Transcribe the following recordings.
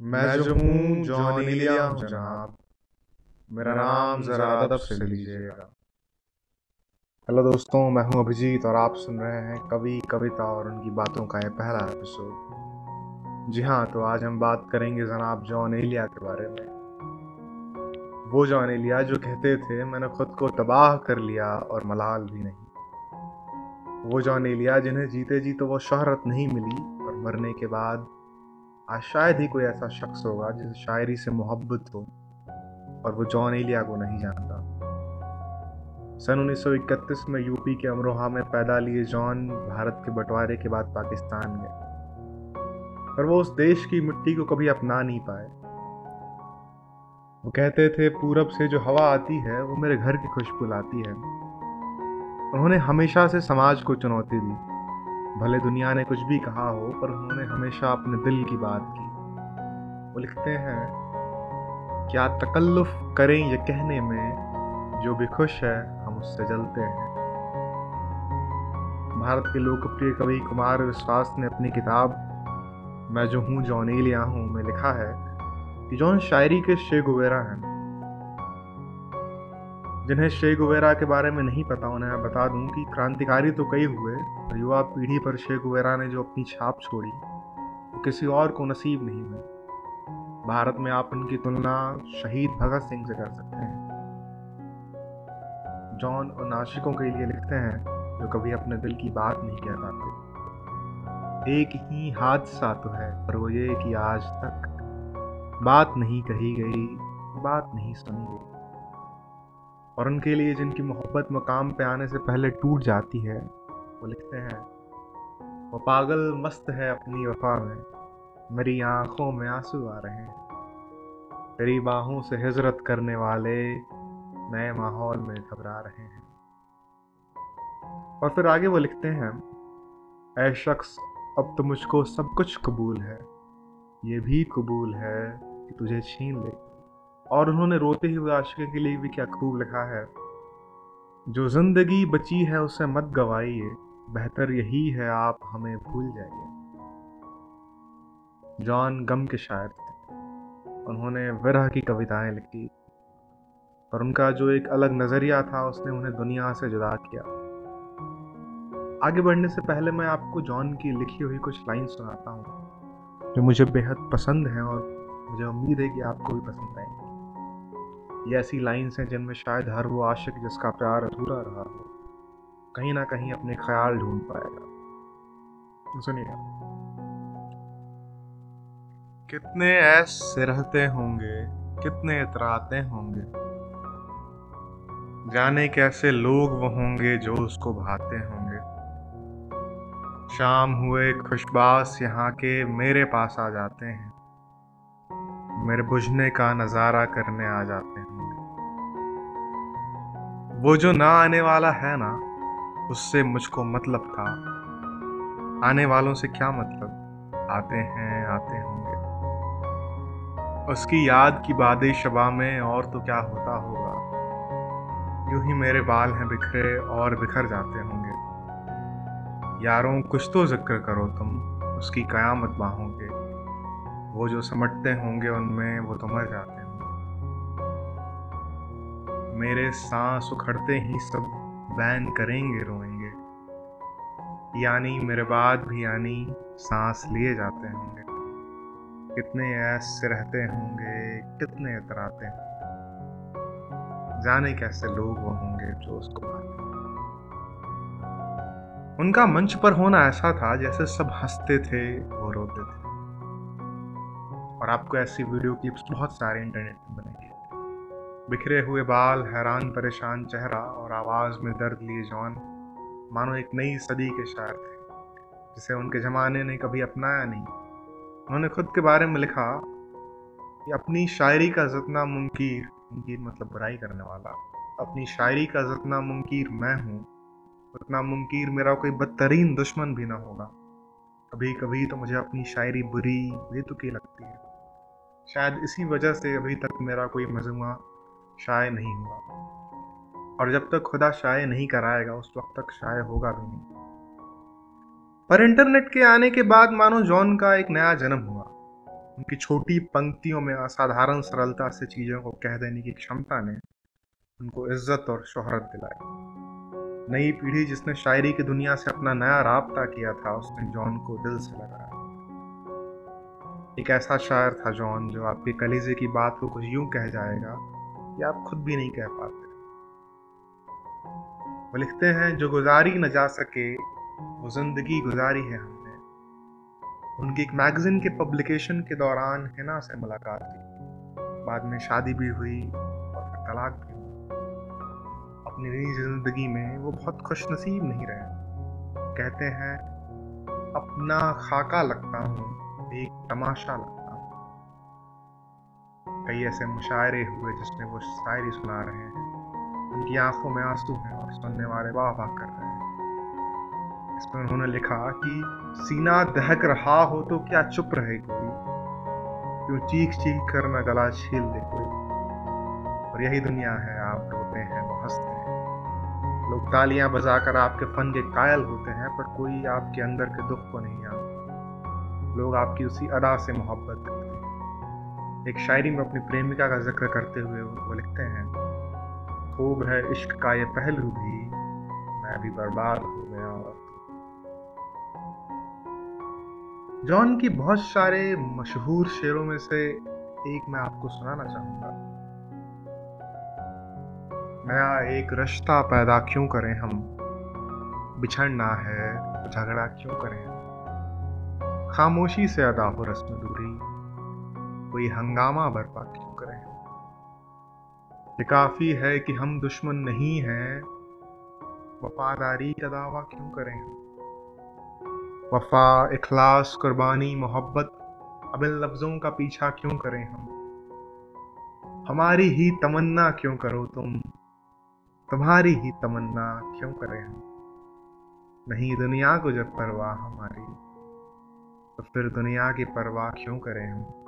मैं जो हूँ जॉन इलिया जनाब मेरा नाम जरा अदब से लीजिएगा। हेलो दोस्तों मैं हूँ अभिजीत और आप सुन रहे हैं कवि कविता और उनकी बातों का यह पहला एपिसोड जी हाँ तो आज हम बात करेंगे जनाब जॉन एलिया के बारे में। वो जॉन एलिया जो कहते थे मैंने खुद को तबाह कर लिया और मलाल भी नहीं। वो जॉन एलिया जिन्हें जीते जी तो वो शहरत नहीं मिली और मरने के बाद आज शायद ही कोई ऐसा शख्स होगा जिसे शायरी से मोहब्बत हो और वो जॉन एलिया को नहीं जानता। सन 1931 में यूपी के अमरोहा में पैदा लिए जॉन भारत के बंटवारे के बाद पाकिस्तान गए। पर वो उस देश की मिट्टी को कभी अपना नहीं पाए। वो कहते थे, पूरब से जो हवा आती है, वो मेरे घर की खुशबू लाती है। उन्होंने हमेशा से समाज को चुनौती दी। भले दुनिया ने कुछ भी कहा हो, पर उन्होंने हमेशा अपने दिल की बात की। वो लिखते हैं, क्या तकल्लुफ करें ये कहने में, जो भी खुश है, हम उससे जलते हैं। भारत के लोकप्रिय कवि कुमार विश्वास ने अपनी किताब, मैं जो हूँ जॉन एलिया हूँ में लिखा है कि जॉन शायरी के शे गुवेरा हैं जिन्हें शे गुवेरा के बारे में नहीं पता, उन्हें मैं बता दूँ कि क्रांतिकारी तो कई हुए, पर युवा पीढ़ी पर शे गुवेरा ने जो अपनी छाप छोड़ी, वो तो किसी और को नसीब नहीं हुई। भारत में आप उनकी तुलना शहीद भगत सिंह से कर सकते हैं। जॉन और नाशिकों के लिए लिखते हैं, जो कभी अपने दिल की बात नहीं कह पाते। एक ही हादसा तो है, पर वो ये कि आज तक बात नहीं कही गई, बात नहीं सुनी गई। और उनके लिए जिनकी मोहब्बत मकाम पे आने से पहले टूट जाती है, वो लिखते हैं, वो पागल मस्त है अपनी वफा में, मेरी आँखों में आँसू आ रहे हैं। तेरी बाहों से हिजरत करने वाले नए माहौल में घबरा रहे हैं। और फिर आगे वो लिखते हैं, ऐ शख्स, अब तो मुझको सब कुछ कबूल है। ये भी कबूल है कि तुझे छीन ले और उन्होंने रोते हुए आशिक के लिए भी क्या खूब लिखा है। जो ज़िंदगी बची है, उसे मत गवाइए। बेहतर यही है, आप हमें भूल जाइए। जॉन गम के शायर थे। उन्होंने विरह की कविताएँ लिखी। और उनका जो एक अलग नज़रिया था, उसने उन्हें दुनिया से जुदा किया। आगे बढ़ने से पहले मैं आपको जॉन की लिखी हुई कुछ लाइन सुनाता हूँ, जो मुझे बेहद पसंद है और मुझे उम्मीद है कि आपको भी पसंद आएँगे। ये ऐसी लाइन्स हैं जिनमें शायद हर वो आशिक जिसका प्यार अधूरा रहा हो, कहीं ना कहीं अपने ख्याल ढूंढ पाएगा। सुनिए। कितने ऐसे रहते होंगे, कितने इतराते होंगे। जाने कैसे लोग वो होंगे जो उसको भाते होंगे। शाम हुए खुशबास यहाँ के मेरे पास आ जाते हैं। मेरे बुझने का नज़ारा करने आ जाते हैं। वो जो ना आने वाला है ना, उससे मुझको मतलब था आने वालों से क्या मतलब? आते हैं, आते होंगे। उसकी याद की बादे शबा में और तो क्या होता होगा? यूँ ही मेरे बाल हैं बिखरे और बिखर जाते होंगे। यारों, कुछ तो ज़िक्र करो तुम, उसकी कयामत बाहोंगे। वो जो समटते होंगे उनमें, वो तो मर जाते मेरे सांस उखड़ते ही सब बैन करेंगे, रोएँगे। यानी मेरे बाद भी यानी सांस लिए जाते होंगे। कितने ऐसे रहते होंगे, कितने इतराते होंगे। जाने कैसे लोग वो होंगे जो उसको उनका मंच पर होना ऐसा था जैसे सब हँसते थे वो रोते थे। और आपको ऐसी वीडियो क्लिप्स बहुत सारे इंटरनेट पर बनेंगे बिखरे हुए बाल, हैरान, परेशान चेहरा और आवाज़ में दर्द लिए जॉन मानो एक नई सदी के शायर थे, जिसे उनके ज़माने ने कभी अपनाया नहीं। उन्होंने खुद के बारे में लिखा कि अपनी शायरी का जितना मुमकिर मुमकिर मतलब बुराई करने वाला, अपनी शायरी का जितना मुमकिर मैं हूँ, उतना मुमकिर मेरा कोई बदतरीन दुश्मन भी ना होगा। कभी कभी तो मुझे अपनी शायरी बुरी, बेतुकी लगती है। शायद इसी वजह से अभी तक मेरा कोई मजमुआ शाये नहीं हुआ और जब तक खुदा शाये नहीं कराएगा, उस वक्त तक शाये होगा भी नहीं। पर इंटरनेट के आने के बाद मानो जॉन का एक नया जन्म हुआ। उनकी छोटी पंक्तियों में असाधारण सरलता से चीज़ों को कह देने की क्षमता ने उनको इज़्ज़त और शोहरत दिलाई। नई पीढ़ी जिसने शायरी की दुनिया से अपना नया रबता किया था, उसने जॉन को दिल से लगाया। एक ऐसा शायर था जॉन जो आपके कलीजे की बात को कुछ यूँ कह जाएगा कि आप खुद भी नहीं कह पाते। वो लिखते हैं, जो गुजारी न जा सके, वो ज़िंदगी गुजारी है हमने। उनकी एक मैगजीन के पब्लिकेशन के दौरान हिना से मुलाकात थी बाद में शादी भी हुई और फिर तलाक भी हुई। अपनी नई ज़िंदगी में वो बहुत खुश नसीब नहीं रहे। कहते हैं, अपना खाका लगता हूँ, एक तमाशा लगता कई ऐसे मुशायरे हुए जिसमें वो शायरी सुना रहे हैं। उनकी आँखों में आँसू हैं और सुनने वाले वाह वाह कर रहे हैं। इसमें उन्होंने लिखा कि, सीना दहक रहा हो तो क्या चुप रहे कोई क्यों चीख चीख कर न गला छील ले कोई? और यही दुनिया है, आप रोते हैं, वो हँसते हैं। लोग तालियाँ बजाकर आपके फन के कायल होते हैं, पर कोई आपके अंदर के दुख को नहीं आता लोग आपकी उसी अदा से मोहब्बत एक शायरी में अपनी प्रेमिका का ज़िक्र करते हुए वो लिखते हैं, खूब है इश्क का ये पहलू भी, मैं भी बर्बाद हो गया और जॉन की बहुत सारे मशहूर शेरों में से एक मैं आपको सुनाना चाहूँगा। नया एक रिश्ता पैदा क्यों करें हम? बिछड़ना है, झगड़ा क्यों करें? खामोशी से अदा हो रस्म दूरी कोई हंगामा बर्पा क्यों करें? ये काफ़ी है कि हम दुश्मन नहीं हैं। वफादारी का दावा क्यों करें? वफा, इखलास, कुर्बानी, मोहब्बत, अब इन लफ्ज़ों का पीछा क्यों करें हम? हमारी ही तमन्ना क्यों करो तुम? तुम्हारी ही तमन्ना क्यों करें हम? नहीं दुनिया को जब परवाह हमारी तो फिर दुनिया की परवाह क्यों करें हम?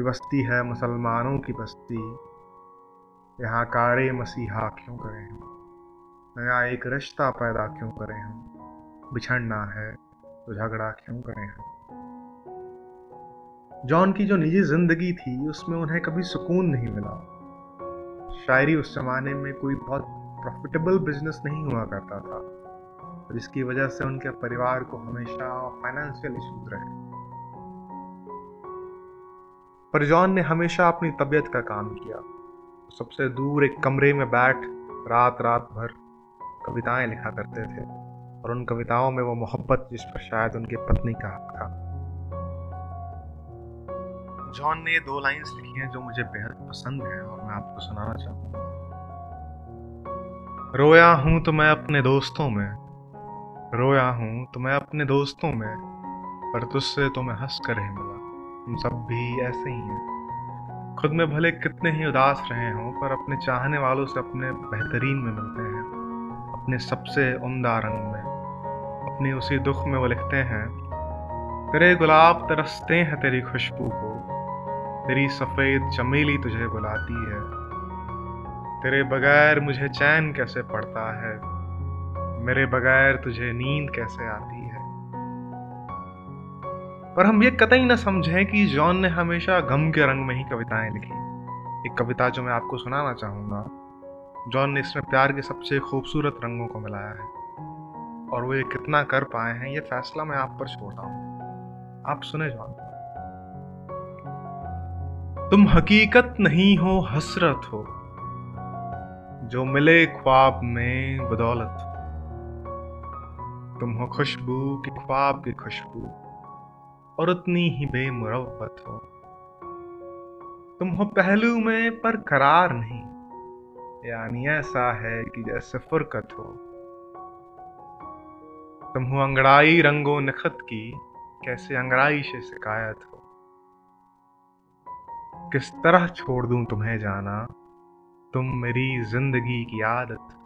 ये बस्ती है, मुसलमानों की बस्ती। यहाँ कारे मसीहा क्यों करें हम? नया एक रिश्ता पैदा क्यों करें हम? बिछड़ना है तो झगड़ा क्यों करें हम? जॉन की जो निजी ज़िंदगी थी, उसमें उन्हें कभी सुकून नहीं मिला। शायरी उस जमाने में कोई बहुत प्रॉफिटेबल बिज़नेस नहीं हुआ करता था जिसकी वजह से उनके परिवार को हमेशा फाइनेंशियल इश्यूज़ रहे। पर जॉन ने हमेशा अपनी तबीयत का काम किया। सबसे दूर एक कमरे में बैठ रात रात भर कविताएँ लिखा करते थे और उन कविताओं में वो मोहब्बत जिस पर शायद उनकी पत्नी का हक था। जॉन ने दो लाइंस लिखी हैं जो मुझे बेहद पसंद है और मैं आपको सुनाना चाहूँगा। रोया हूँ तो मैं अपने दोस्तों में, रोया हूँ तो मैं अपने दोस्तों में, पर तुझसे तो मैं हंस कर ही मिला। हम सब भी ऐसे ही हैं। खुद में भले कितने ही उदास रहे हों, पर अपने चाहने वालों से अपने बेहतरीन में मिलते हैं। अपने सबसे उमदा रंग में, अपने उसी दुख में वो लिखते हैं, तेरे गुलाब तरसते हैं तेरी खुशबू को, तेरी सफ़ेद चमेली तुझे बुलाती है, तेरे बगैर मुझे चैन कैसे पड़ता है, मेरे बगैर तुझे नींद कैसे आती है पर हम ये कतई ना समझें कि जॉन ने हमेशा गम के रंग में ही कविताएँ लिखी। एक कविता जो मैं आपको सुनाना चाहूँगा। जॉन ने इसमें प्यार के सबसे खूबसूरत रंगों को मिलाया है। और वो ये कितना कर पाए हैं, ये फैसला मैं आप पर छोड़ता हूँ। आप सुने जॉन। तुम हकीकत नहीं हो, हसरत हो। जो मिले ख्वाब में, बदौलत तुम हो खुशबू की ख्वाब की खुशबू। और उतनी ही बेमुरवत हो। तुम हो पहलू में पर करार नहीं, यानी ऐसा है कि जैसे फुरकत हो। तुम हो अंगड़ाई रंगो नखत की, कैसे अंगड़ाई से शिकायत हो। किस तरह छोड़ दूँ तुम्हें जाना, तुम मेरी ज़िंदगी की आदत हो।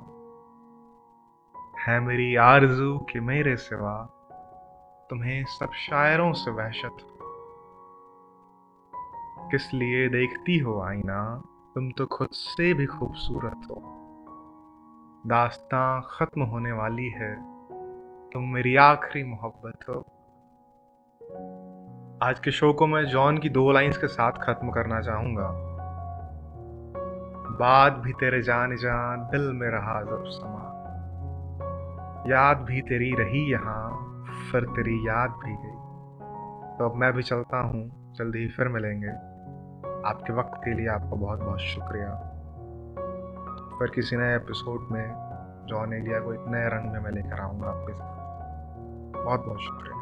है मेरी आरज़ू कि मेरे सिवा तुम्हें सब शायरों से वहशत। किस लिए देखती हो आईना? तुम तो खुद से भी खूबसूरत हो। दास्तां खत्म होने वाली है। तुम मेरी आखिरी मोहब्बत हो। आज के शो को मैं जॉन की दो लाइंस के साथ ख़त्म करना चाहूँगा। बात भी तेरे जान जान दिल में रहा जब समा। याद भी तेरी रही यहाँ। फिर तेरी याद भी गई। तो अब मैं भी चलता हूँ, जल्दी ही फिर मिलेंगे। आपके वक्त के लिए आपका बहुत बहुत शुक्रिया। फिर किसी नए एपिसोड में, जॉन एलिया को एक नए रंग में मैं लेकर आऊँगा आपके साथ। बहुत बहुत शुक्रिया।